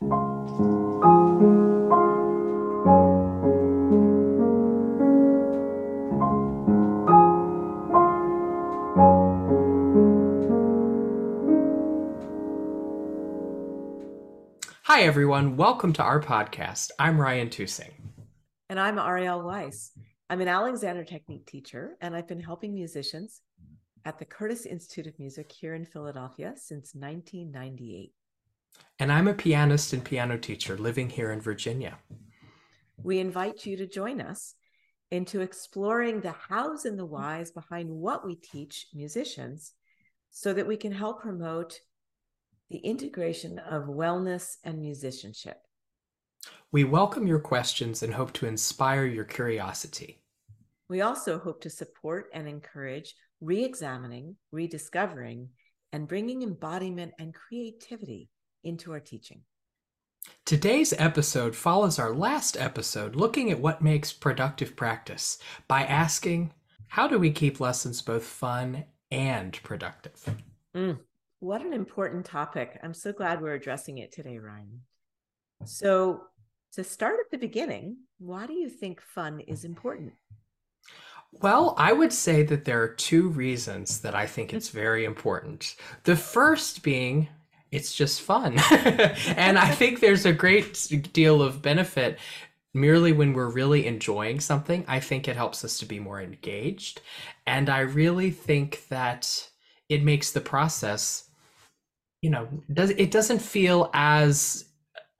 Hi, everyone. Welcome to our podcast. I'm Ryan Tusing. And I'm Ariel Weiss. I'm an Alexander Technique teacher, and I've been helping musicians at the Curtis Institute of Music here in Philadelphia since 1998. And I'm a pianist and piano teacher living here in Virginia. We invite you to join us into exploring the hows and the whys behind what we teach musicians so that we can help promote the integration of wellness and musicianship. We welcome your questions and hope to inspire your curiosity. We also hope to support and encourage re examining, rediscovering, and bringing embodiment and creativity into our teaching. Today's episode follows our last episode looking at what makes productive practice by asking how do we keep lessons both fun and productive? Mm, what an important topic. I'm so glad we're addressing it today, Ryan. So, to start at the beginning, why do you think fun is important? Well, I would say that there are two reasons that I think it's very important. The first being it's just fun. and I think there's a great deal of benefit merely when we're really enjoying something. I think it helps us to be more engaged. And I really think that it makes the process you know does it doesn't feel as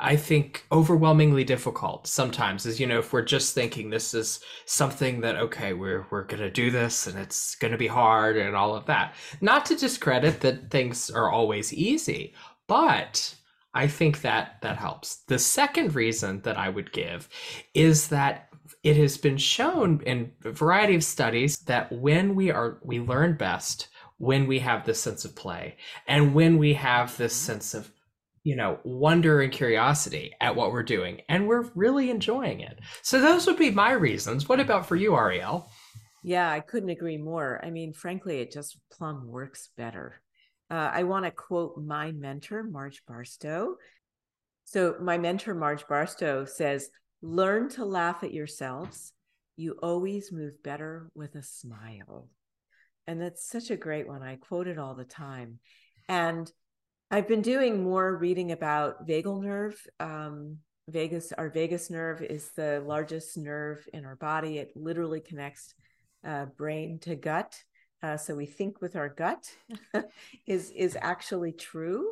I think overwhelmingly difficult sometimes is you know if we're just thinking this is something that okay we're we're going to do this and it's going to be hard and all of that. Not to discredit that things are always easy, but I think that that helps. The second reason that I would give is that it has been shown in a variety of studies that when we are we learn best when we have this sense of play and when we have this mm-hmm. sense of you know wonder and curiosity at what we're doing and we're really enjoying it. So those would be my reasons. What about for you ariel? Yeah i couldn't agree more. I mean frankly it just plumb works better. Uh, i want to quote my mentor marge barstow. So my mentor marge barstow says learn to laugh at yourselves. You always move better with a smile. And that's such a great one. I quote it all the time. And I've been doing more reading about vagal nerve. Um, vagus, our vagus nerve is the largest nerve in our body. It literally connects uh, brain to gut. Uh, so we think with our gut is is actually true.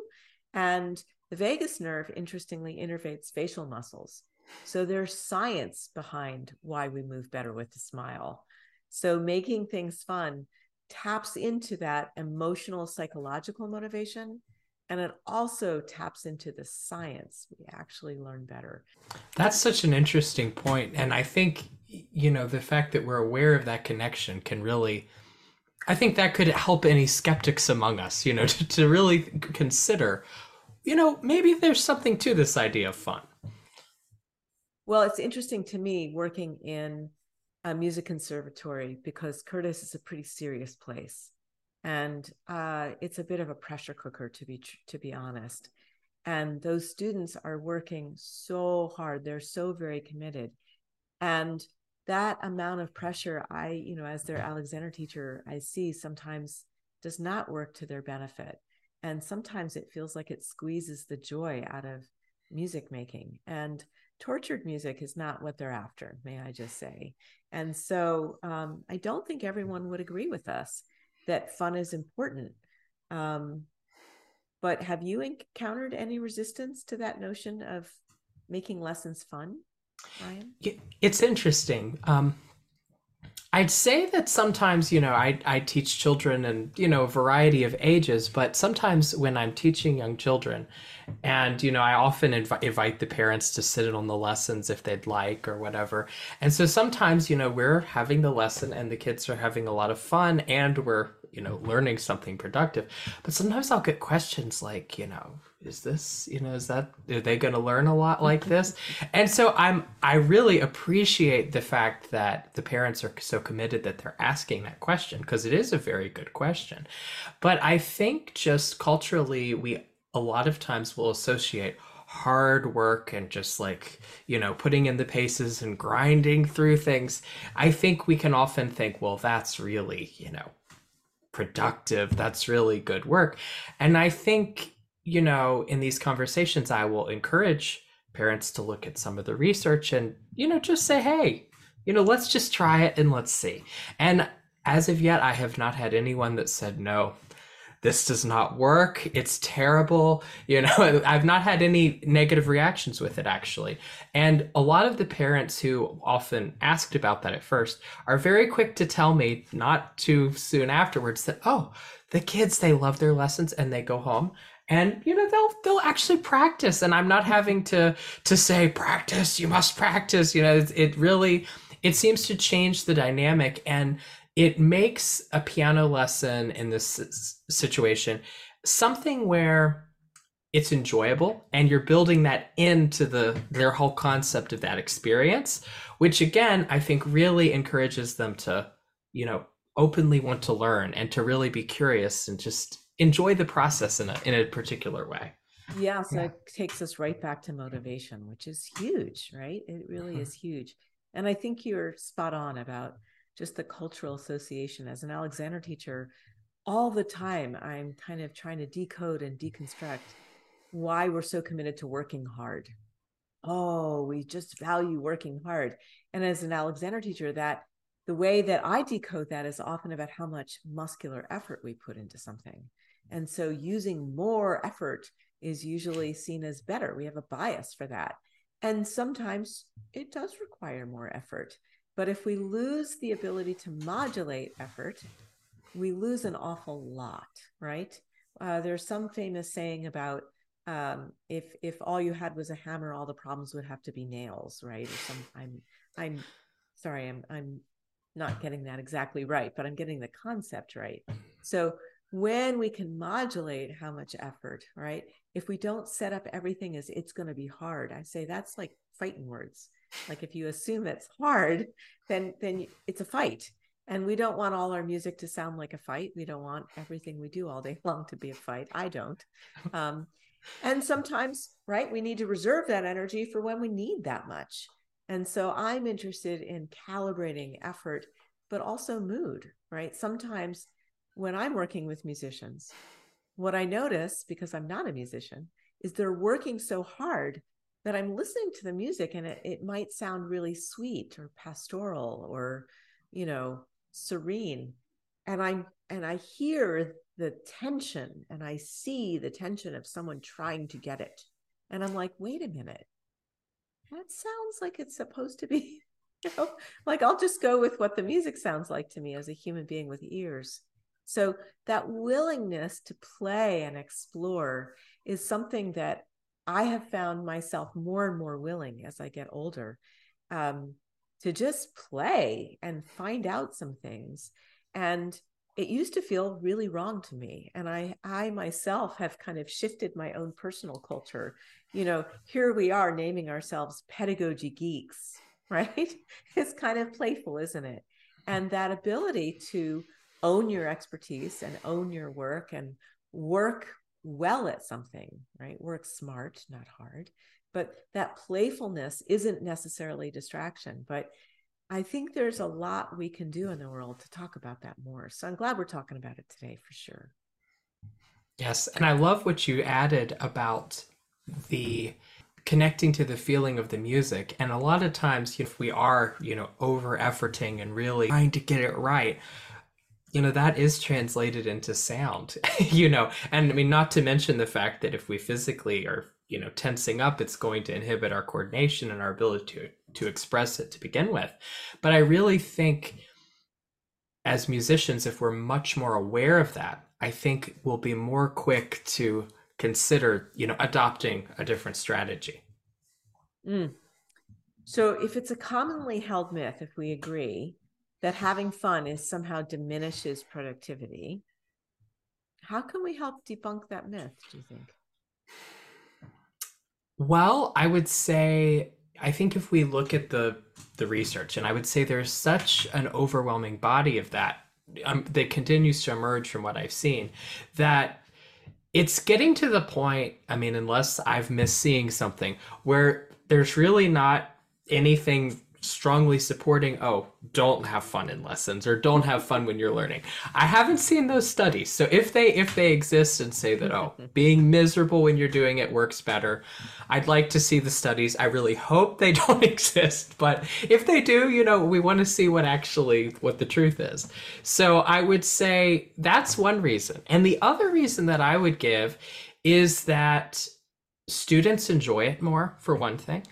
And the vagus nerve, interestingly, innervates facial muscles. So there's science behind why we move better with a smile. So making things fun taps into that emotional psychological motivation and it also taps into the science we actually learn better. That's such an interesting point and i think you know the fact that we're aware of that connection can really i think that could help any skeptics among us you know to, to really consider you know maybe there's something to this idea of fun. Well it's interesting to me working in a music conservatory because Curtis is a pretty serious place, and uh, it's a bit of a pressure cooker to be to be honest. And those students are working so hard; they're so very committed, and that amount of pressure, I you know, as their Alexander teacher, I see sometimes does not work to their benefit, and sometimes it feels like it squeezes the joy out of music making. And tortured music is not what they're after, may I just say. And so um, I don't think everyone would agree with us that fun is important. Um, but have you encountered any resistance to that notion of making lessons fun, Ryan? It's interesting. Um, I'd say that sometimes, you know, I, I teach children and, you know, a variety of ages, but sometimes when I'm teaching young children, and, you know, I often inv- invite the parents to sit in on the lessons if they'd like or whatever. And so sometimes, you know, we're having the lesson and the kids are having a lot of fun and we're, you know, learning something productive. But sometimes I'll get questions like, you know, is this you know is that are they going to learn a lot like this and so i'm i really appreciate the fact that the parents are so committed that they're asking that question because it is a very good question but i think just culturally we a lot of times will associate hard work and just like, you know, putting in the paces and grinding through things, I think we can often think, well, that's really, you know, productive. That's really good work. And I think, you know, in these conversations, I will encourage parents to look at some of the research and, you know, just say, hey, you know, let's just try it and let's see. And as of yet, I have not had anyone that said, no, this does not work. It's terrible. You know, I've not had any negative reactions with it actually. And a lot of the parents who often asked about that at first are very quick to tell me, not too soon afterwards, that, oh, the kids, they love their lessons and they go home and you know they'll they'll actually practice. And i'm not having to to say practice you must practice. You know it, it really it seems to change the dynamic. And it makes a piano lesson in this situation something where it's enjoyable and you're building that into the their whole concept of that experience which again i think really encourages them to you know openly want to learn and to really be curious and just enjoy the process in a in a particular way. Yeah so yeah. it takes us right back to motivation which is huge right? It really mm-hmm. is huge. And i think you're spot on about just the cultural association. As an Alexander teacher all the time i'm kind of trying to decode and deconstruct why we're so committed to working hard. Oh we just value working hard. And as an alexander teacher that the way that i decode that is often about how much muscular effort we put into something and so using more effort is usually seen as better we have a bias for that and sometimes it does require more effort but if we lose the ability to modulate effort, we lose an awful lot, right? Uh, there's some famous saying about um, if if all you had was a hammer, all the problems would have to be nails, right? Or some I'm I'm sorry, I'm I'm not getting that exactly right, but I'm getting the concept right. So when we can modulate how much effort, right? If we don't set up everything as it's going to be hard, I say that's like fighting words. Like if you assume it's hard then then it's a fight. And we don't want all our music to sound like a fight. We don't want everything we do all day long to be a fight. I don't. Um, and sometimes right we need to reserve that energy for when we need that much. And so i'm interested in calibrating effort but also mood right? Sometimes when i'm working with musicians what i notice because i'm not a musician is they're working so hard that I'm listening to the music and it, it might sound really sweet or pastoral or, you know, serene. And I'm and I hear the tension and I see the tension of someone trying to get it. And I'm like, wait a minute. That sounds like it's supposed to be, you know, like I'll just go with what the music sounds like to me as a human being with ears. So that willingness to play and explore is something that I have found myself more and more willing as I get older um, to just play and find out some things. And it used to feel really wrong to me. And I, I myself have kind of shifted my own personal culture. You know, here we are naming ourselves pedagogy geeks, right? it's kind of playful, isn't it? And that ability to own your expertise and own your work and work well at something, right? Work smart, not hard. But that playfulness isn't necessarily distraction. But I think there's a lot we can do in the world to talk about that more. So I'm glad we're talking about it today for sure. Yes. And I love what you added about the connecting to the feeling of the music. And a lot of times, if we are, you know, over efforting and really trying to get it right, you know that is translated into sound you know. And i mean not to mention the fact that if we physically are you know tensing up it's going to inhibit our coordination and our ability to to express it to begin with. But i really think as musicians if we're much more aware of that i think we'll be more quick to consider you know adopting a different strategy. Mm. so if it's a commonly held myth if we agree that having fun is somehow diminishes productivity. How can we help debunk that myth, do you think? Well, I would say I think if we look at the the research, and I would say there's such an overwhelming body of that um, that continues to emerge from what I've seen, that it's getting to the point, I mean, unless I've missed seeing something where there's really not anything strongly supporting oh don't have fun in lessons or don't have fun when you're learning. I haven't seen those studies. So if they if they exist and say that oh being miserable when you're doing it works better i'd like to see the studies. I really hope they don't exist but if they do you know we want to see what actually what the truth is. So i would say that's one reason. And the other reason that i would give is that students enjoy it more for one thing.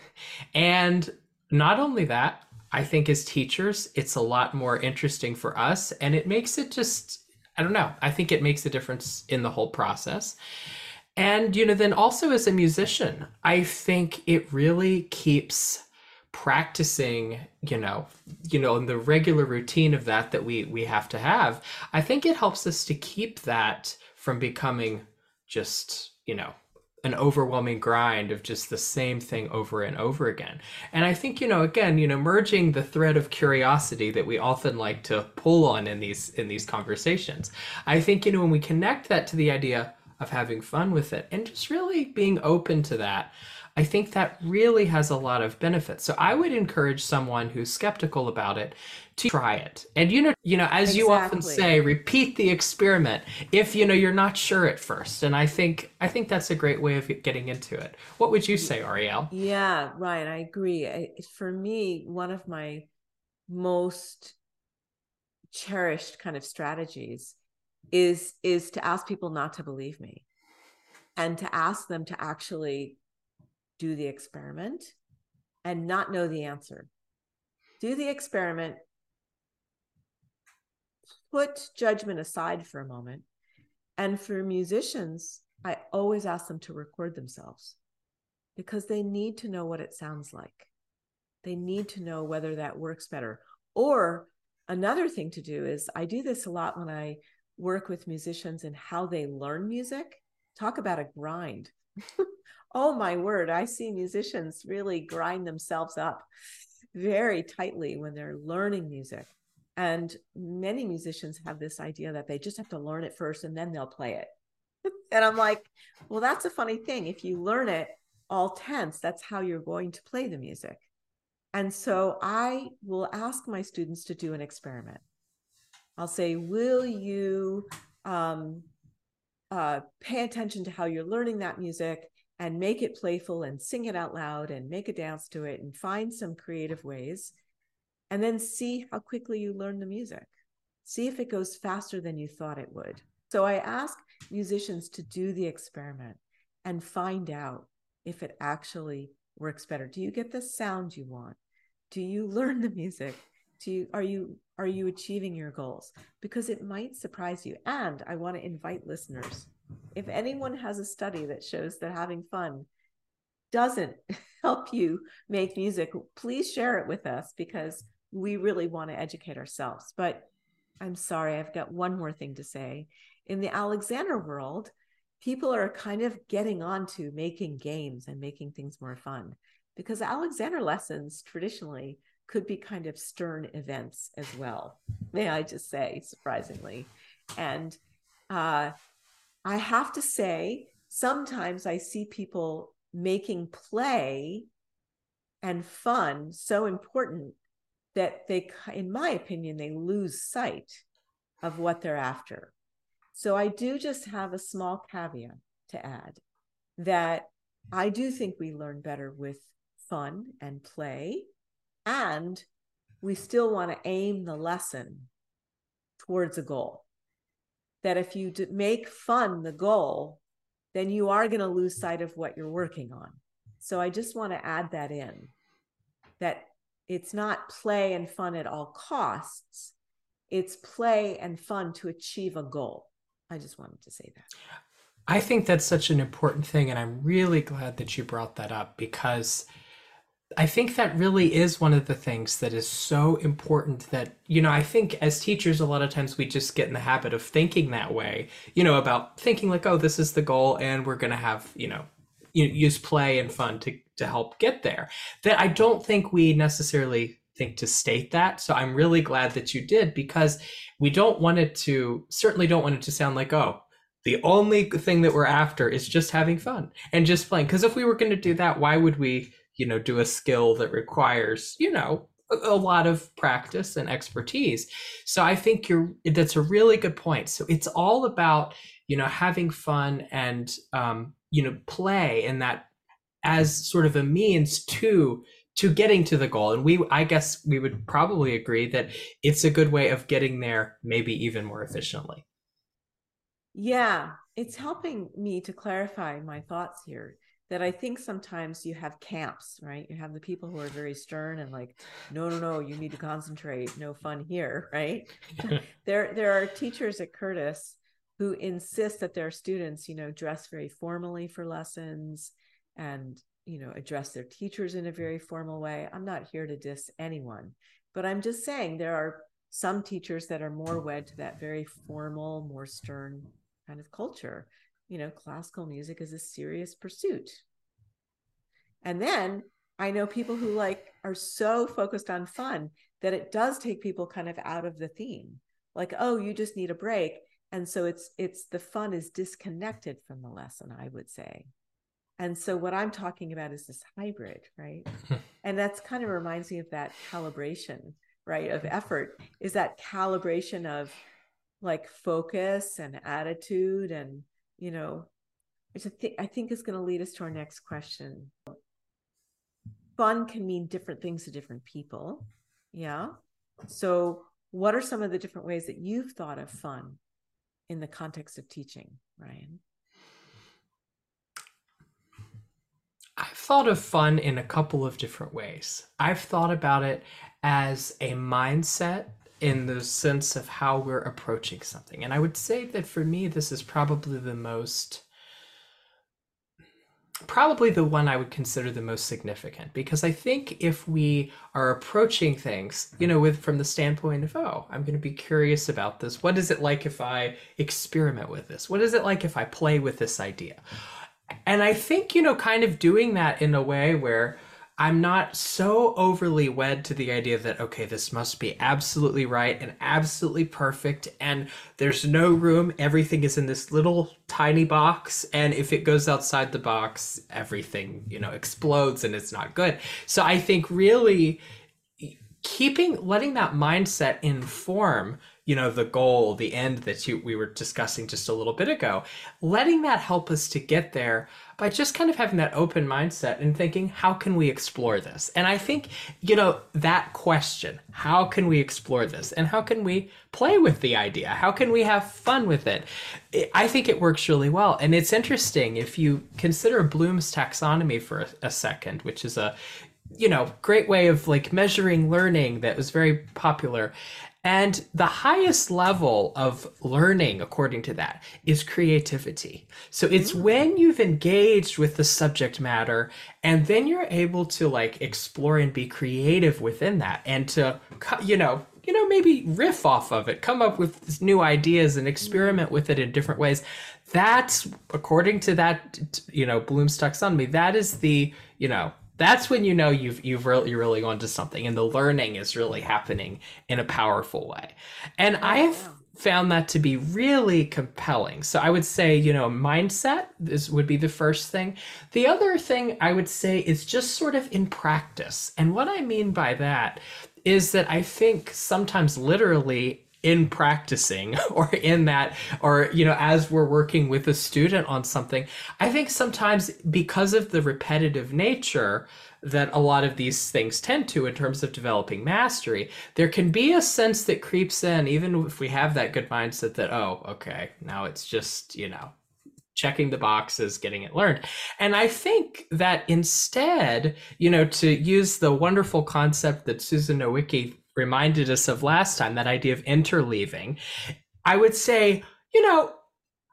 And not only that, I think as teachers, it's a lot more interesting for us and it makes it just, I don't know, I think it makes a difference in the whole process. And, you know, then also as a musician, I think it really keeps practicing you know you know in the regular routine of that that we we have to have i think it helps us to keep that from becoming just you know an overwhelming grind of just the same thing over and over again. And I think, you know, again, you know, merging the thread of curiosity that we often like to pull on in these in these conversations. I think, you know, when we connect that to the idea of having fun with it and just really being open to that, I think that really has a lot of benefits. So I would encourage someone who's skeptical about it to try it. And you know, you know, as exactly. you often say, repeat the experiment if you know you're not sure at first. And I think I think that's a great way of getting into it. What would you say, Ariel? Yeah, right. I agree. I, for me, one of my most cherished kind of strategies is is to ask people not to believe me and to ask them to actually do the experiment and not know the answer do the experiment put judgment aside for a moment. And for musicians, I always ask them to record themselves because they need to know what it sounds like. They need to know whether that works better. Or another thing to do is I do this a lot when I work with musicians and how they learn music. Talk about a grind. oh my word, I see musicians really grind themselves up very tightly when they're learning music. And many musicians have this idea that they just have to learn it first and then they'll play it. and I'm like, well, that's a funny thing. If you learn it all tense, that's how you're going to play the music. And so I will ask my students to do an experiment. I'll say, will you um, uh, pay attention to how you're learning that music and make it playful and sing it out loud and make a dance to it and find some creative ways and then see how quickly you learn the music. See if it goes faster than you thought it would. So I ask musicians to do the experiment and find out if it actually works better. Do you get the sound you want? Do you learn the music? Do you are you are you achieving your goals? Because it might surprise you. And I want to invite listeners. If anyone has a study that shows that having fun doesn't help you make music, please share it with us because we really want to educate ourselves. But I'm sorry, I've got one more thing to say. In the Alexander world, people are kind of getting on to making games and making things more fun because Alexander lessons traditionally could be kind of stern events as well, may I just say, surprisingly. And uh, I have to say, sometimes I see people making play and fun so important that they, in my opinion, they lose sight of what they're after. So I do just have a small caveat to add that I do think we learn better with fun and play, and we still want to aim the lesson towards a goal. That if you make fun the goal, then you are going to lose sight of what you're working on. So I just want to add that in that it's not play and fun at all costs. It's play and fun to achieve a goal. I just wanted to say that. I think that's such an important thing and i'm really glad that you brought that up because I think that really is one of the things that is so important that, you know, I think as teachers, a lot of times we just get in the habit of thinking that way, you know, about thinking like, oh, this is the goal and we're going to have, you know, use play and fun to to help get there. That I don't think we necessarily think to state that. So I'm really glad that you did because we don't want it to certainly don't want it to sound like oh the only thing that we're after is just having fun and just playing. Because if we were going to do that, why would we, you know, do a skill that requires, you know, a, lot of practice and expertise? So I think you're that's a really good point. So it's all about, you know, having fun and um, you know, play and that as sort of a means to to getting to the goal and we i guess we would probably agree that it's a good way of getting there maybe even more efficiently yeah it's helping me to clarify my thoughts here that i think sometimes you have camps right? You have the people who are very stern and like no no no you need to concentrate no fun here right? There there are teachers at curtis who insist that their students you know dress very formally for lessons and you know address their teachers in a very formal way. I'm not here to diss anyone but i'm just saying there are some teachers that are more wed to that very formal more stern kind of culture you know classical music is a serious pursuit and then i know people who like are so focused on fun that it does take people kind of out of the theme like oh you just need a break and so it's it's the fun is disconnected from the lesson i would say and so what I'm talking about is this hybrid, right? and that's kind of reminds me of that calibration, right? Of mm-hmm. effort is that calibration of like focus and attitude and, you know, which I, th- I think is going to lead us to our next question. Fun can mean different things to different people. Yeah. So, what are some of the different ways that you've thought of fun in the context of teaching, Ryan? I've thought of fun in a couple of different ways. I've thought about it as a mindset in the sense of how we're approaching something. And I would say that for me, this is probably the most, probably the one I would consider the most significant because I think if we are approaching things, you know, with from the standpoint of, oh, I'm going to be curious about this. What is it like if I experiment with this? What is it like if I play with this idea? and I think, you know, kind of doing that in a way where I'm not so overly wed to the idea that, okay, this must be absolutely right and absolutely perfect, and there's no room. Everything is in this little tiny box, and if it goes outside the box, everything, you know, explodes and it's not good. So I think really keeping, letting that mindset inform you know the goal the end that you, we were discussing just a little bit ago. Letting that help us to get there by just kind of having that open mindset and thinking how can we explore this? And i think you know that question how can we explore this? And how can we play with the idea? How can we have fun with it? I think it works really well. And it's interesting if you consider bloom's taxonomy for a, a second which is a you know great way of like measuring learning that was very popular and the highest level of learning, according to that, is creativity. So it's mm. when you've engaged with the subject matter and then you're able to like explore and be creative within that and to, you know, you know, maybe riff off of it, come up with new ideas and experiment with it in different ways. That's according to that, you know, Bloom's taxonomy. That is the, you know, that's when you know you've you've really you're really onto something and the learning is really happening in a powerful way. And oh, i've found that to be really compelling. So i would say you know mindset this would be the first thing. The other thing i would say is just sort of in practice. And what i mean by that is that i think sometimes literally in practicing or in that or you know as we're working with a student on something i think sometimes because of the repetitive nature that a lot of these things tend to in terms of developing mastery there can be a sense that creeps in even if we have that good mindset that oh okay now it's just you know checking the boxes, getting it learned. And I think that instead, you know, to use the wonderful concept that Susan Nowicki reminded us of last time, that idea of interleaving, I would say, you know,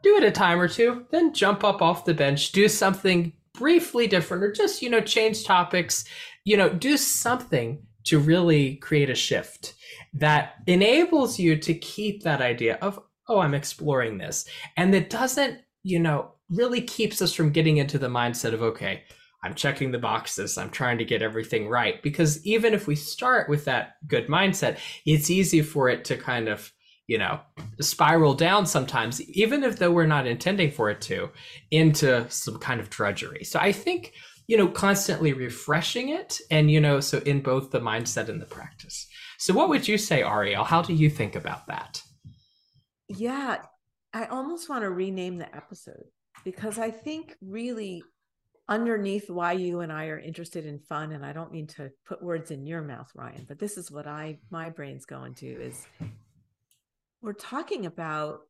do it a time or two, then jump up off the bench, do something briefly different, or just, you know, change topics, you know, do something to really create a shift that enables you to keep that idea of, oh, I'm exploring this. And that doesn't, you know, really keeps us from getting into the mindset of, okay, I'm checking the boxes. I'm trying to get everything right. Because even if we start with that good mindset, it's easy for it to kind of you know, spiral down sometimes, even if though we're not intending for it to, into some kind of drudgery. So I think, you know, constantly refreshing it and, you know, so in both the mindset and the practice. So what would you say, Ariel? How do you think about that? Yeah, I almost want to rename the episode because I think really underneath why you and I are interested in fun, and I don't mean to put words in your mouth, Ryan, but this is what I my brain's going to is we're talking about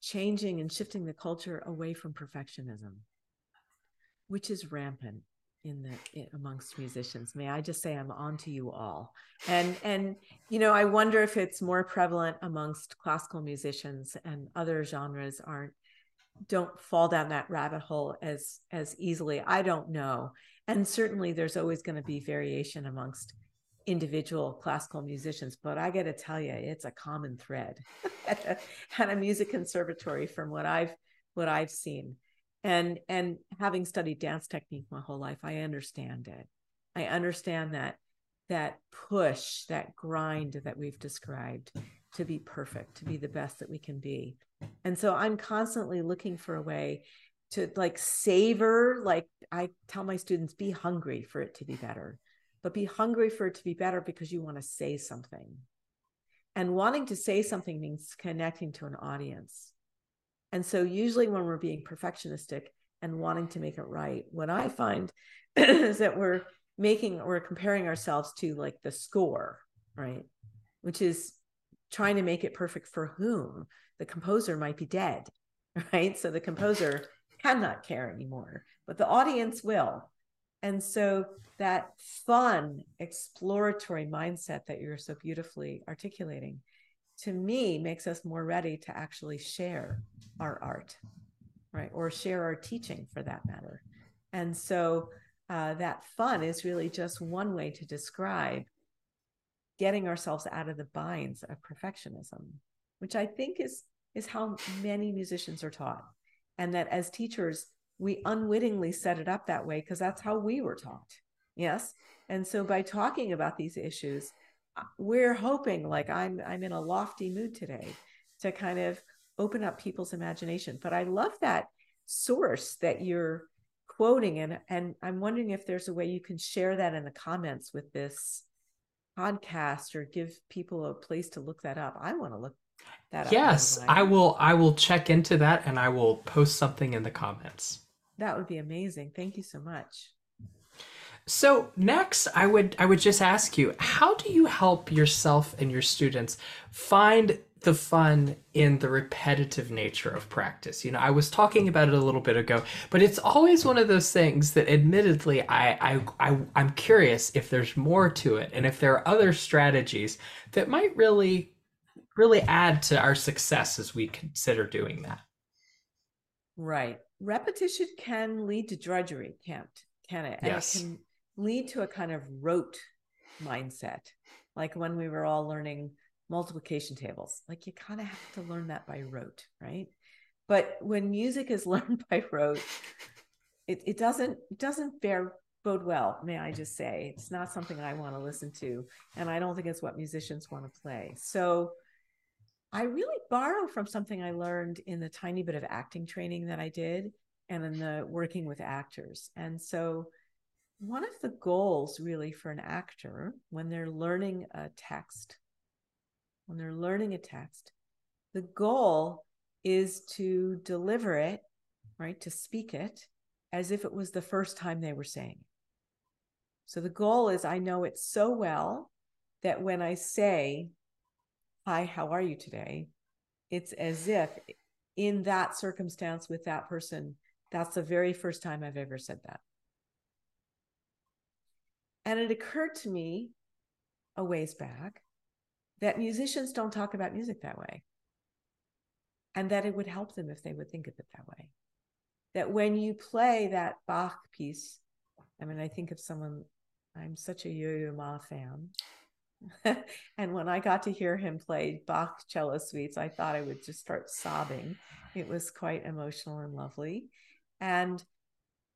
changing and shifting the culture away from perfectionism, which is rampant in the in, amongst musicians. May I just say I'm on to you all. And and you know, I wonder if it's more prevalent amongst classical musicians and other genres aren't don't fall down that rabbit hole as as easily i don't know. And certainly there's always going to be variation amongst individual classical musicians but i got to tell you it's a common thread at, a, music conservatory from what i've what i've seen. And and having studied dance technique my whole life i understand it. I understand that that push that grind that we've described to be perfect to be the best that we can be and so i'm constantly looking for a way to like savor like i tell my students be hungry for it to be better but be hungry for it to be better because you want to say something. And wanting to say something means connecting to an audience. And so usually when we're being perfectionistic and wanting to make it right what i find is that we're making we're comparing ourselves to like the score right? Which is trying to make it perfect for whom the composer might be dead, right? So the composer cannot care anymore, but the audience will. And so that fun, exploratory mindset that you're so beautifully articulating to me makes us more ready to actually share our art, right? Or share our teaching for that matter. And so uh, that fun is really just one way to describe getting ourselves out of the binds of perfectionism, which I think is is how many musicians are taught. And that as teachers, we unwittingly set it up that way because that's how we were taught. Yes. And so by talking about these issues, uh, we're hoping like I'm I'm in a lofty mood today to kind of open up people's imagination. But I love that source that you're quoting and and I'm wondering if there's a way you can share that in the comments with this podcast or give people a place to look that up. I want to look that yes i will i will check into that and i will post something in the comments. That would be amazing. Thank you so much. So next i would i would just ask you how do you help yourself and your students find the fun in the repetitive nature of practice. You know, I was talking about it a little bit ago, but it's always one of those things that admittedly I, I, I I'm curious if there's more to it and if there are other strategies that might really really add to our success as we consider doing that. Right. Repetition can lead to drudgery, can't can it? And yes. it can lead to a kind of rote mindset. Like when we were all learning multiplication tables. Like you kind of have to learn that by rote, right? But when music is learned by rote, it, it doesn't it doesn't bear bode well, may I just say. It's not something I want to listen to. And I don't think it's what musicians want to play. So I really borrow from something I learned in the tiny bit of acting training that I did and in the working with actors. And so, one of the goals really for an actor when they're learning a text, when they're learning a text, the goal is to deliver it, right, to speak it as if it was the first time they were saying it. So the goal is I know it so well that when I say hi, how are you today? It's as if in that circumstance with that person, that's the very first time I've ever said that. And it occurred to me a ways back that musicians don't talk about music that way. And that it would help them if they would think of it that way. That when you play that Bach piece, I mean, I think of someone, I'm such a Yo Yo Ma fan. and when I got to hear him play Bach cello suites, I thought I would just start sobbing. It was quite emotional and lovely. And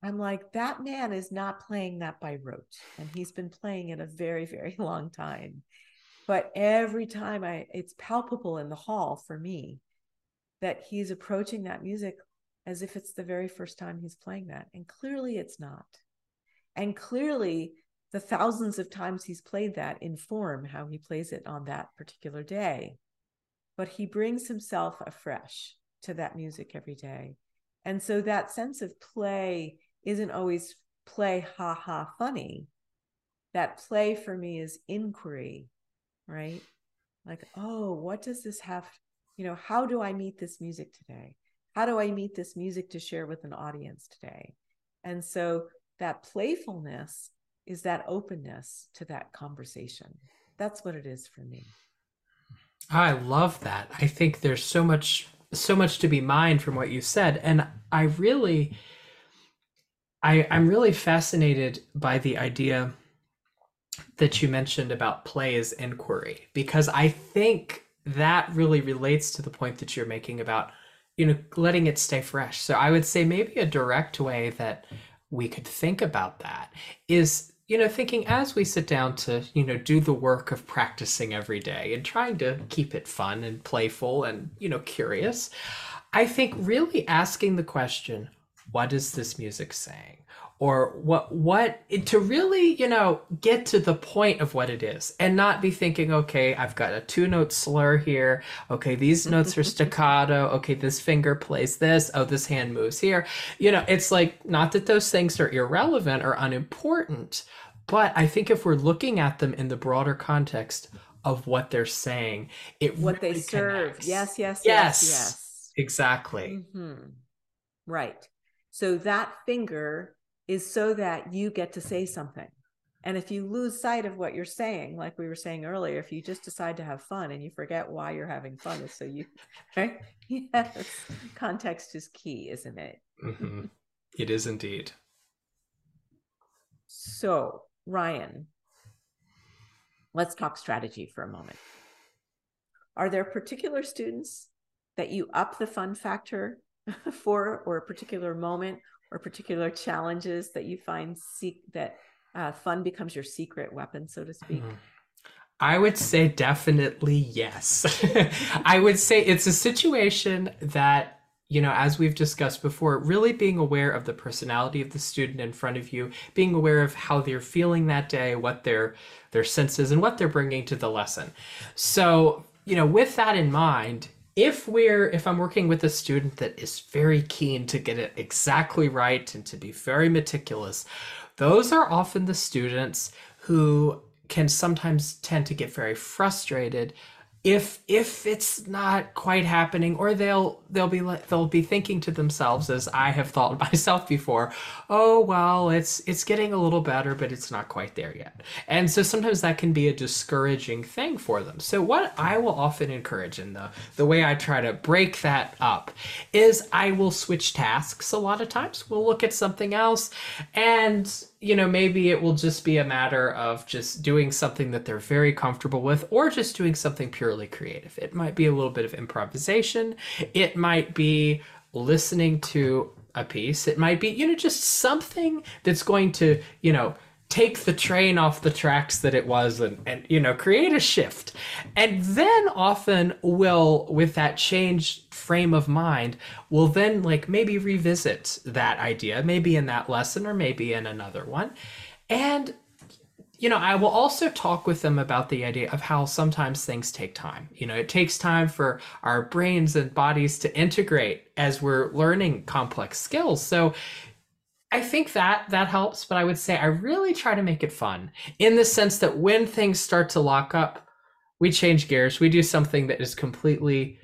I'm like, that man is not playing that by rote. And he's been playing it a very, very long time. but every time I, it's palpable in the hall for me that he's approaching that music as if it's the very first time he's playing that. And clearly it's not. And clearly the thousands of times he's played that inform how he plays it on that particular day. But he brings himself afresh to that music every day. And so that sense of play isn't always play, ha ha, funny. That play for me is inquiry, right? Like, oh, what does this have? You know, how do I meet this music today? How do I meet this music to share with an audience today? And so that playfulness is that openness to that conversation. That's what it is for me. I love that. I think there's so much so much to be mined from what you said and I really I I'm really fascinated by the idea that you mentioned about play as inquiry because I think that really relates to the point that you're making about you know letting it stay fresh. So I would say maybe a direct way that we could think about that is you know thinking as we sit down to you know do the work of practicing every day and trying to keep it fun and playful and you know curious i think really asking the question what is this music saying or what what to really you know get to the point of what it is and not be thinking okay i've got a two note slur here. Okay these notes are staccato. Okay this finger plays this. Oh this hand moves here. You know it's like not that those things are irrelevant or unimportant but i think if we're looking at them in the broader context of what they're saying it what really they serve. connects. yes yes yes yes. yes. Exactly. Mhm. right. So that finger is so that you get to say something. And if you lose sight of what you're saying like we were saying earlier if you just decide to have fun and you forget why you're having fun it's so you right? Yes context is key isn't it? Mhm. it is indeed. So ryan let's talk strategy for a moment. Are there particular students that you up the fun factor for or a particular moment or particular challenges that you find seek that uh, fun becomes your secret weapon so to speak Mhm. I would say definitely yes. I would say it's a situation that, you know, as we've discussed before, really being aware of the personality of the student in front of you, being aware of how they're feeling that day, what their their senses and what they're bringing to the lesson. So, you know, with that in mind, if we're if I'm working with a student that is very keen to get it exactly right and to be very meticulous, those are often the students who can sometimes tend to get very frustrated if if it's not quite happening or they'll they'll be like they'll be thinking to themselves as I have thought myself before oh well it's it's getting a little better but it's not quite there yet. And so sometimes that can be a discouraging thing for them. So what I will often encourage in the the way I try to break that up is I will switch tasks a lot of times. We'll look at something else and you know, maybe it will just be a matter of just doing something that they're very comfortable with or just doing something purely creative. It might be a little bit of improvisation. It might be listening to a piece. It might be, you know, just something that's going to, you know, take the train off the tracks that it was and, and you know create a shift and then often will with that changed frame of mind will then like maybe revisit that idea maybe in that lesson or maybe in another one and you know, I will also talk with them about the idea of how sometimes things take time. You know, it takes time for our brains and bodies to integrate as we're learning complex skills. So I think that that helps, but I would say I really try to make it fun in the sense that when things start to lock up, we change gears. We do something that is completely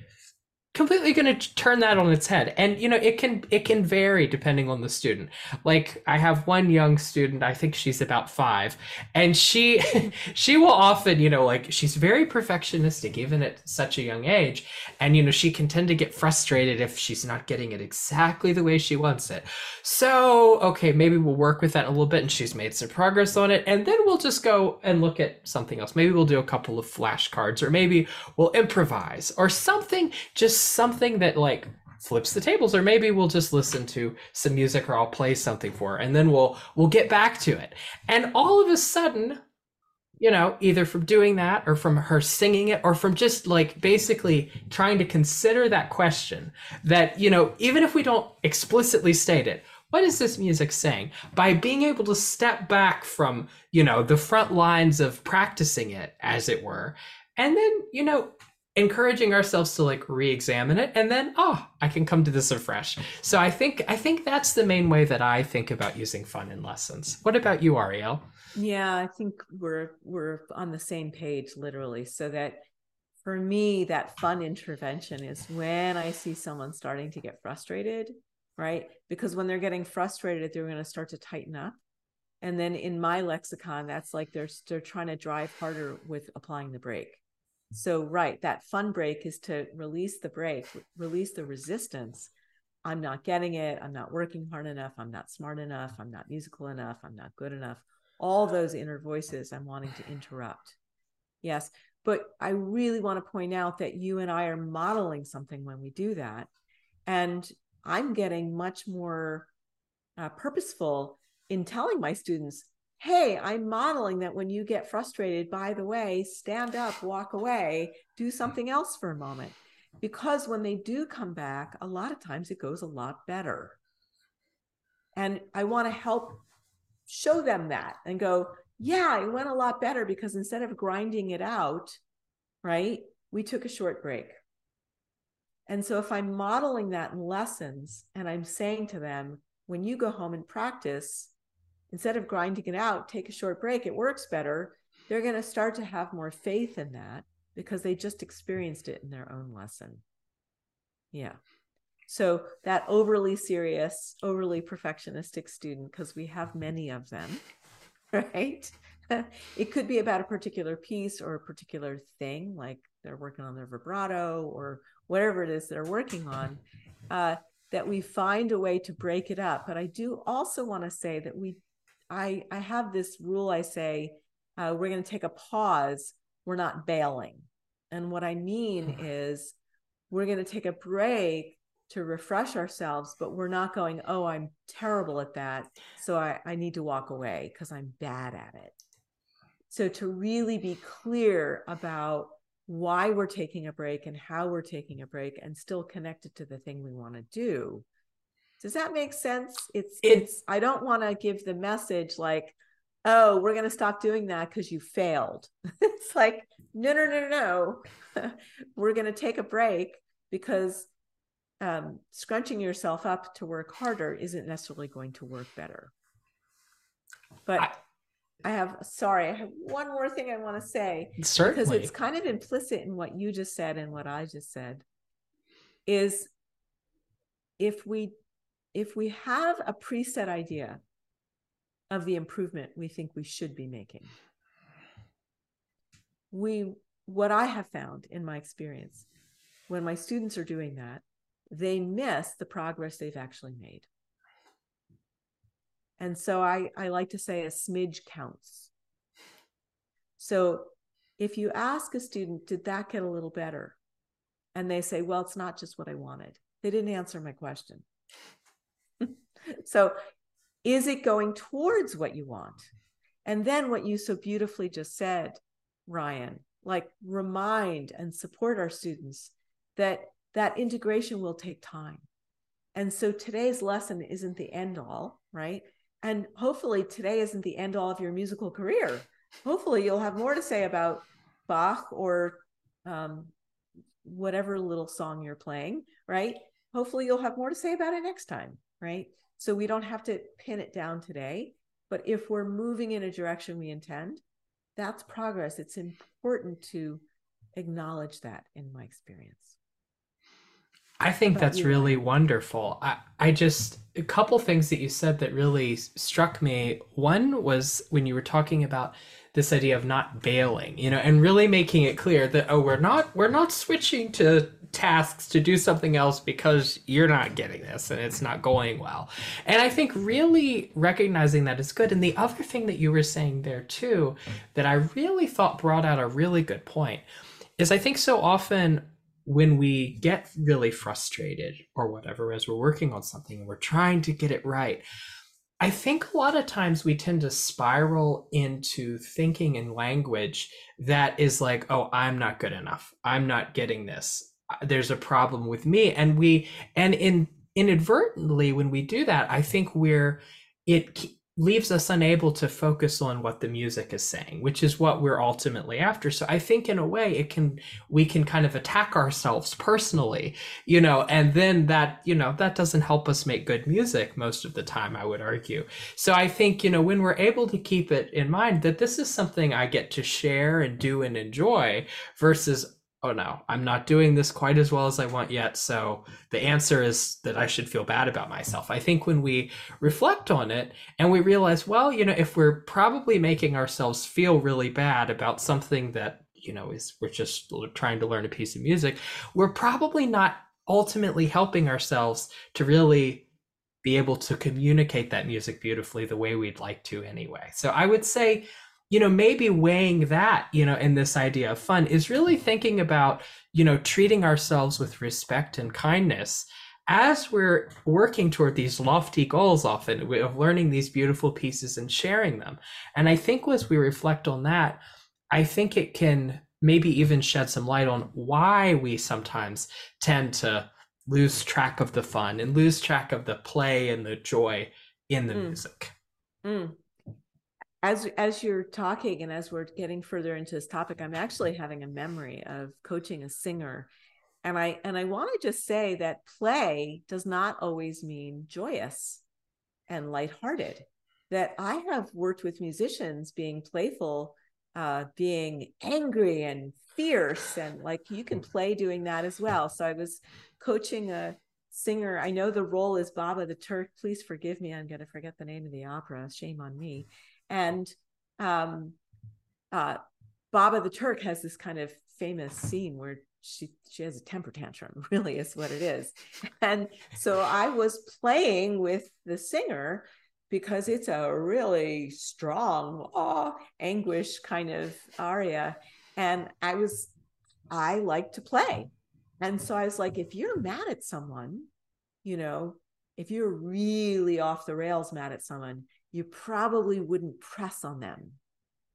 completely going to turn that on its head. And you know it can it can vary depending on the student. Like i have one young student i think she's about five and she she will often you know like she's very perfectionistic even at such a young age and you know she can tend to get frustrated if she's not getting it exactly the way she wants it. So okay maybe we'll work with that a little bit and she's made some progress on it and then we'll just go and look at something else. Maybe we'll do a couple of flashcards or maybe we'll improvise or something just something that like flips the tables or maybe we'll just listen to some music or I'll play something for her and then we'll we'll get back to it. And all of a sudden you know, either from doing that or from her singing it or from just like basically trying to consider that question that, you know, even if we don't explicitly state it, what is this music saying? By being able to step back from, you know, the front lines of practicing it, as it were, and then, you know, encouraging ourselves to like re-examine it and then oh i can come to this afresh so i think i think that's the main way that i think about using fun in lessons what about you ariel yeah, I think we're we're on the same page literally so that for me that fun intervention is when I see someone starting to get frustrated, right? Because when they're getting frustrated they're going to start to tighten up. And then in my lexicon that's like they're they're trying to drive harder with applying the brake. So right, that fun break is to release the brake, release the resistance. I'm not getting it. I'm not working hard enough. I'm not smart enough. I'm not musical enough. I'm not good enough all those inner voices I'm wanting to interrupt. Yes. But I really want to point out that you and I are modeling something when we do that. And I'm getting much more uh, purposeful in telling my students, hey, I'm modeling that when you get frustrated, by the way, stand up, walk away, do something else for a moment. Because when they do come back, a lot of times it goes a lot better. And I want to help show them that and go, yeah, it went a lot better because instead of grinding it out, right, we took a short break. And so if I'm modeling that in lessons and I'm saying to them, when you go home and practice, instead of grinding it out, take a short break, it works better. They're going to start to have more faith in that because they just experienced it in their own lesson. Yeah. So that overly serious, overly perfectionistic student, because we have many of them, right? it could be about a particular piece or a particular thing, like they're working on their vibrato or whatever it is they're working on, uh, that we find a way to break it up. But I do also want to say that we, I, I have this rule. I say uh, we're going to take a pause. We're not bailing, and what I mean hmm. is we're going to take a break to refresh ourselves, but we're not going, oh, I'm terrible at that. So I, I need to walk away because I'm bad at it. So to really be clear about why we're taking a break and how we're taking a break and still connected to the thing we want to do. Does that make sense? It's it's I don't want to give the message like, oh, we're going to stop doing that because you failed. it's like, no, no, no, no. we're going to take a break because um, scrunching yourself up to work harder isn't necessarily going to work better. But I, I have, sorry, I have one more thing I want to say. Certainly. Because it's kind of implicit in what you just said and what I just said is if we if we have a preset idea of the improvement we think we should be making we what i have found in my experience when my students are doing that they miss the progress they've actually made. And so I, I like to say a smidge counts. So if you ask a student, did that get a little better? And they say, well, it's not just what I wanted. They didn't answer my question. So is it going towards what you want? And then what you so beautifully just said, Ryan, like remind and support our students that that integration will take time. And so today's lesson isn't the end all, right? And hopefully today isn't the end all of your musical career. Hopefully you'll have more to say about Bach or um, whatever little song you're playing, right? Hopefully you'll have more to say about it next time, right? So we don't have to pin it down today. But if we're moving in a direction we intend, that's progress. It's important to acknowledge that in my experience. I think that's you? really wonderful. I, I just, a couple things that you said that really struck me. One was when you were talking about this idea of not bailing, you know, and really making it clear that, oh, we're not, we're not switching to tasks to do something else because you're not getting this and it's not going well. And I think really recognizing that is good. And the other thing that you were saying there too, that I really thought brought out a really good point is I think so often when we get really frustrated or whatever as we're working on something and we're trying to get it right I think a lot of times we tend to spiral into thinking in language that is like, oh, I'm not good enough. I'm not getting this. There's a problem with me. And we, and in inadvertently, when we do that, I think we're, it leaves us unable to focus on what the music is saying which is what we're ultimately after. So i think in a way it can we can kind of attack ourselves personally you know and then that you know that doesn't help us make good music most of the time i would argue. So i think you know when we're able to keep it in mind that this is something i get to share and do and enjoy versus oh no, I'm not doing this quite as well as I want yet. So the answer is that I should feel bad about myself. I think when we reflect on it and we realize, well, you know, if we're probably making ourselves feel really bad about something that, you know, is we're just trying to learn a piece of music, we're probably not ultimately helping ourselves to really be able to communicate that music beautifully the way we'd like to anyway. So I would say you know maybe weighing that you know in this idea of fun is really thinking about you know treating ourselves with respect and kindness. As we're working toward these lofty goals often of learning these beautiful pieces and sharing them. And i think as we reflect on that i think it can maybe even shed some light on why we sometimes tend to lose track of the fun and lose track of the play and the joy in the mm. music. Mm as as you're talking and as we're getting further into this topic i'm actually having a memory of coaching a singer. And i and i want to just say that play does not always mean joyous and lighthearted. That i have worked with musicians being playful uh being angry and fierce and like you can play doing that as well. So i was coaching a singer. I know the role is baba the turk. Please forgive me. I'm going to forget the name of the opera. Shame on me and um, uh, Baba the Turk has this kind of famous scene where she she has a temper tantrum, really is what it is. And so I was playing with the singer because it's a really strong, oh, anguish kind of aria. And I was, I like to play. And so I was like, if you're mad at someone, you know, if you're really off the rails mad at someone, you probably wouldn't press on them.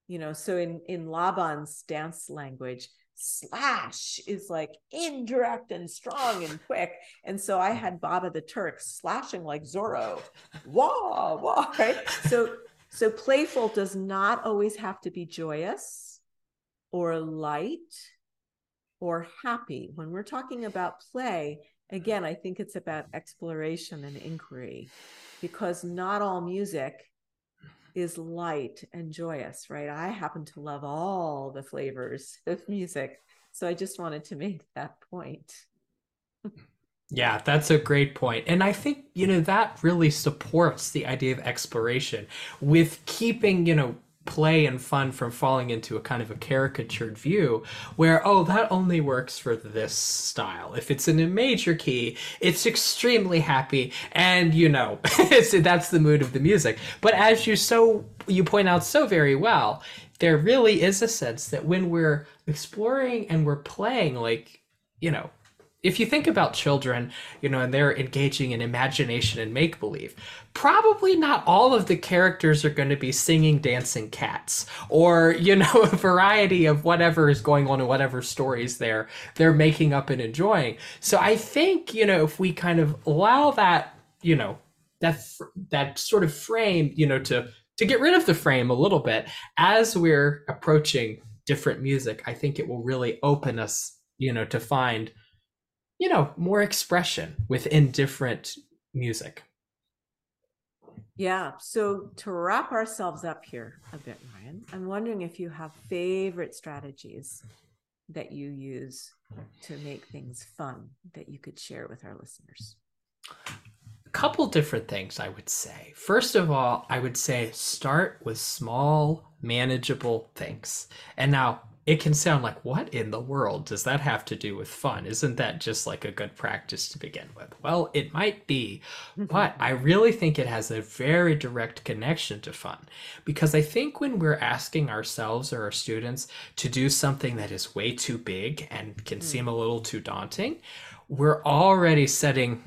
You know, so in in Laban's dance language, slash is like indirect and strong and quick. And so I had Baba the Turk slashing like Zorro. Wah, wah, right? So so playful does not always have to be joyous or light or happy. When we're talking about play, again, I think it's about exploration and inquiry because not all music is light and joyous, right? I happen to love all the flavors of music. So I just wanted to make that point. Yeah, that's a great point. And I think, you know, that really supports the idea of exploration with keeping, you know, play and fun from falling into a kind of a caricatured view where oh that only works for this style. If it's in a major key it's extremely happy and you know that's the mood of the music. But as you so you point out so very well there really is a sense that when we're exploring and we're playing like you know if you think about children, you know, and they're engaging in imagination and make believe, probably not all of the characters are going to be singing dancing cats or, you know, a variety of whatever is going on in whatever stories they're they're making up and enjoying. So I think, you know, if we kind of allow that, you know, that that sort of frame, you know, to to get rid of the frame a little bit as we're approaching different music, I think it will really open us, you know, to find you know, more expression within different music. Yeah. So to wrap ourselves up here a bit, Ryan, I'm wondering if you have favorite strategies that you use to make things fun that you could share with our listeners. A couple different things I would say. First of all, I would say start with small, manageable things. And now it can sound like what in the world does that have to do with fun? Isn't that just like a good practice to begin with? Well it might be but i really think it has a very direct connection to fun. Because i think when we're asking ourselves or our students to do something that is way too big and can mm. seem a little too daunting we're already setting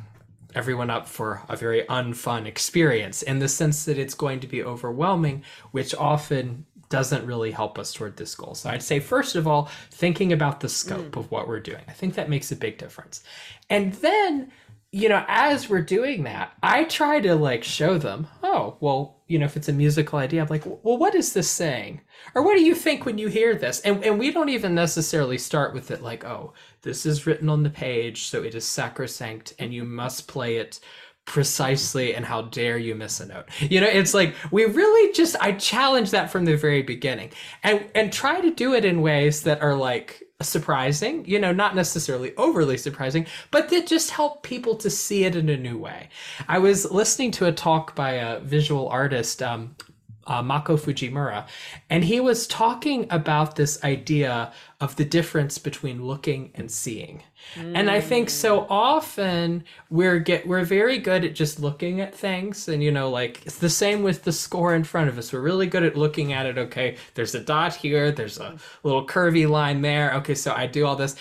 everyone up for a very unfun experience in the sense that it's going to be overwhelming, which often doesn't really help us toward this goal. So I'd say, first of all, thinking about the scope mm. of what we're doing. I think that makes a big difference. And then you know, as we're doing that, I try to like show them, oh, well, you know, if it's a musical idea, I'm like, well, what is this saying? Or what do you think when you hear this? And, and we don't even necessarily start with it like, oh, this is written on the page, so it is sacrosanct and you must play it precisely and how dare you miss a note you know it's like we really just i challenge that from the very beginning and and try to do it in ways that are like surprising, you know, not necessarily overly surprising, but that just help people to see it in a new way. I was listening to a talk by a visual artist, um, uh, Mako Fujimura, and he was talking about this idea of the difference between looking and seeing. Mm. And I think so mm. often we're get we're very good at just looking at things, and you know, like it's the same with the score in front of us. We're really good at looking at it. Okay, there's a dot here, there's a little curvy line there. Okay, so I do all this,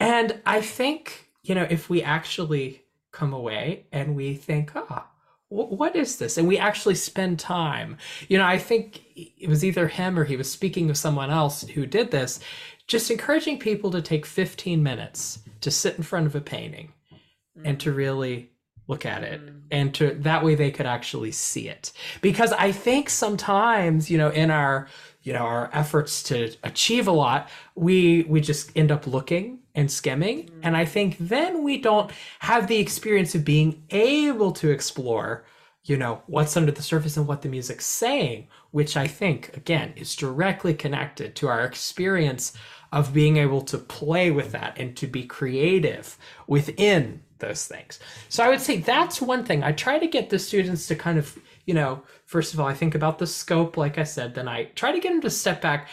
and I think you know if we actually come away and we think, ah. Oh, what is this? And we actually spend time. You know, I think it was either him or he was speaking with someone else who did this, just encouraging people to take 15 minutes to sit in front of a painting mm. and to really look at it mm. and to that way they could actually see it because i think sometimes you know in our you know our efforts to achieve a lot we we just end up looking and skimming. Mm-hmm. and i think then we don't have the experience of being able to explore you know what's under the surface and what the music's saying which i think again is directly connected to our experience of being able to play with that and to be creative within those things. So i would say that's one thing. I try to get the students to kind of you know, first of all, I think about the scope, like I said, then I try to get them to step back.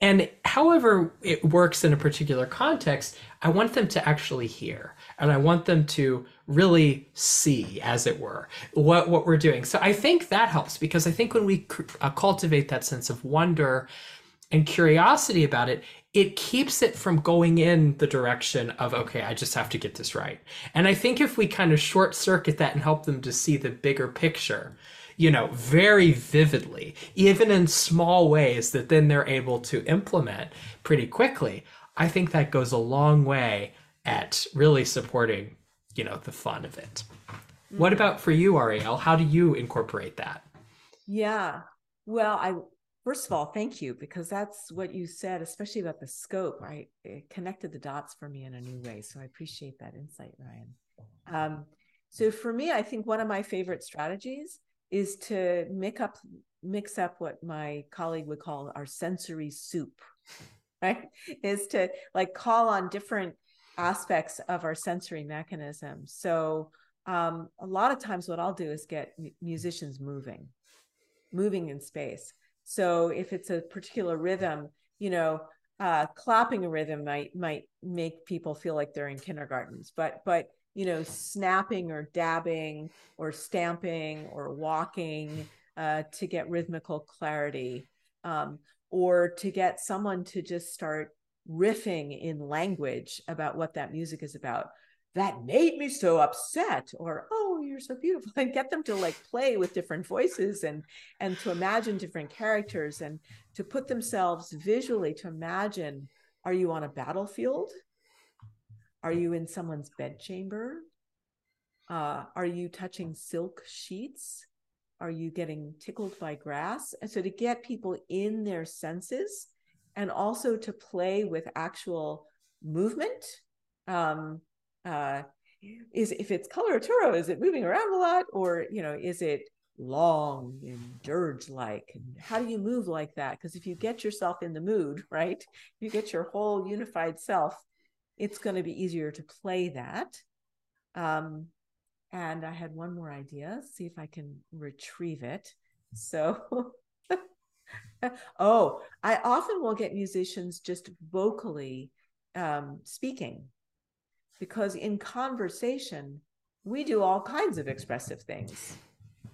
And however it works in a particular context, I want them to actually hear and I want them to really see, as it were, what, what we're doing. So I think that helps because I think when we uh, cultivate that sense of wonder and curiosity about it, it keeps it from going in the direction of, okay, I just have to get this right. And I think if we kind of short circuit that and help them to see the bigger picture, you know, very vividly, even in small ways that then they're able to implement pretty quickly, I think that goes a long way at really supporting, you know, the fun of it. Mm-hmm. What about for you, Ariel? How do you incorporate that? Yeah. Well, I first of all, thank you because that's what you said, especially about the scope. Right, it connected the dots for me in a new way. So I appreciate that insight, Ryan. Um, so for me, I think one of my favorite strategies is to mix up mix up what my colleague would call our sensory soup right? Is to like call on different aspects of our sensory mechanism. So um, a lot of times what i'll do is get musicians moving moving in space. So if it's a particular rhythm you know uh, clapping a rhythm might might make people feel like they're in kindergartens but but you know, snapping or dabbing or stamping or walking uh, to get rhythmical clarity, um, or to get someone to just start riffing in language about what that music is about. That made me so upset, or oh, you're so beautiful, and get them to like play with different voices and and to imagine different characters and to put themselves visually to imagine: Are you on a battlefield? Are you in someone's bedchamber? Uh, are you touching silk sheets? Are you getting tickled by grass? And so to get people in their senses and also to play with actual movement. Um, uh, is if it's coloratura, is it moving around a lot, or you know, is it long and dirge like? How do you move like that? Because if you get yourself in the mood, right, you get your whole unified self it's going to be easier to play that. Um, and I had one more idea, see if I can retrieve it. So, oh, I often will get musicians just vocally um, speaking because in conversation, we do all kinds of expressive things.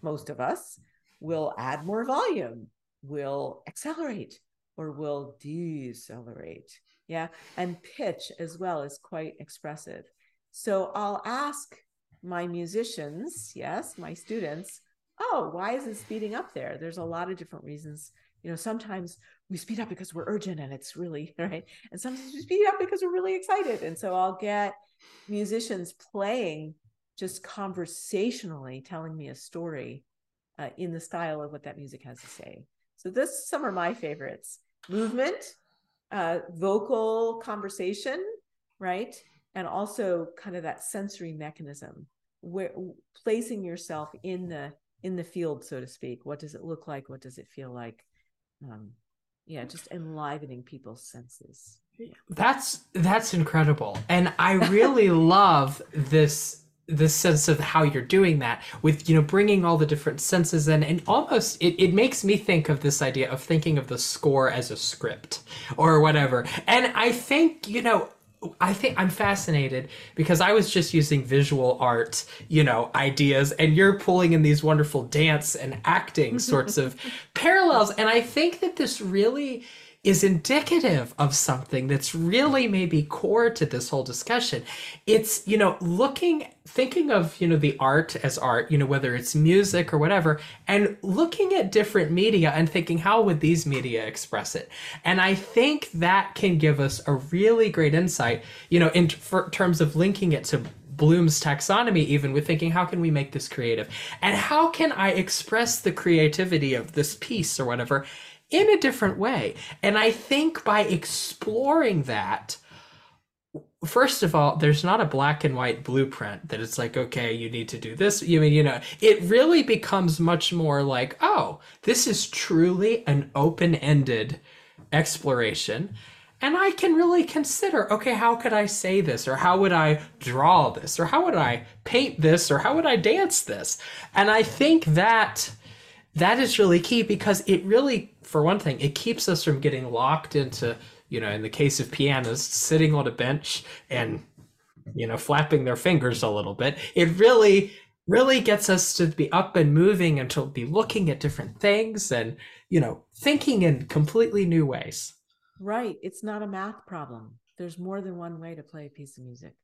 Most of us will add more volume, will accelerate, or will decelerate. Yeah. And pitch as well is quite expressive. So I'll ask my musicians, yes, my students, oh, why is it speeding up there? There's a lot of different reasons. You know, sometimes we speed up because we're urgent and it's really right. And sometimes we speed up because we're really excited. And so I'll get musicians playing just conversationally telling me a story uh, in the style of what that music has to say. So this some are my favorites. Movement, uh, vocal conversation, right? And also kind of that sensory mechanism where placing yourself in the in the field, so to speak. What does it look like? What does it feel like? Um, yeah, just enlivening people's senses. That's that's incredible. And I really love this this sense of how you're doing that with you know bringing all the different senses in and almost it, it makes me think of this idea of thinking of the score as a script or whatever and i think you know I think I'm fascinated because I was just using visual art, you know, ideas, and you're pulling in these wonderful dance and acting sorts of parallels. And I think that this really is indicative of something that's really maybe core to this whole discussion. It's, you know, looking, thinking of, you know, the art as art, you know, whether it's music or whatever, and looking at different media and thinking, how would these media express it? And I think that can give us a really great insight, you know, in for, terms of linking it to Bloom's taxonomy, even with thinking, how can we make this creative? And how can I express the creativity of this piece or whatever in a different way. And I think by exploring that, first of all, there's not a black and white blueprint that it's like, okay, you need to do this. You mean, you know, it really becomes much more like, oh, this is truly an open ended exploration. And I can really consider, okay, how could I say this? Or how would I draw this? Or how would I paint this? Or how would I dance this? And I think that that is really key because it really for one thing, it keeps us from getting locked into, you know, in the case of pianists, sitting on a bench and, you know, flapping their fingers a little bit. It really, really gets us to be up and moving and to be looking at different things and, you know, thinking in completely new ways. Right. It's not a math problem. There's more than one way to play a piece of music.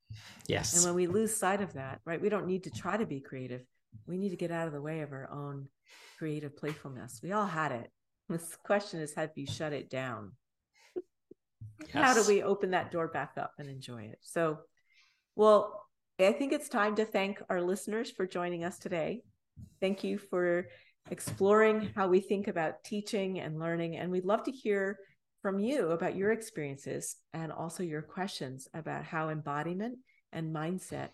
Yes. And when we lose sight of that, right, we don't need to try to be creative. We need to get out of the way of our own creative playfulness. We all had it this question is have you shut it down? Yes. How do we open that door back up and enjoy it? So, well, I think it's time to thank our listeners for joining us today. Thank you for exploring how we think about teaching and learning. And we'd love to hear from you about your experiences and also your questions about how embodiment and mindset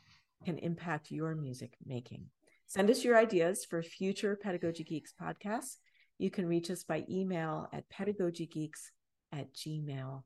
can impact your music making. Send us your ideas for future Pedagogy Geeks podcasts you can reach us by email at pedagogygeeks at gmail.com.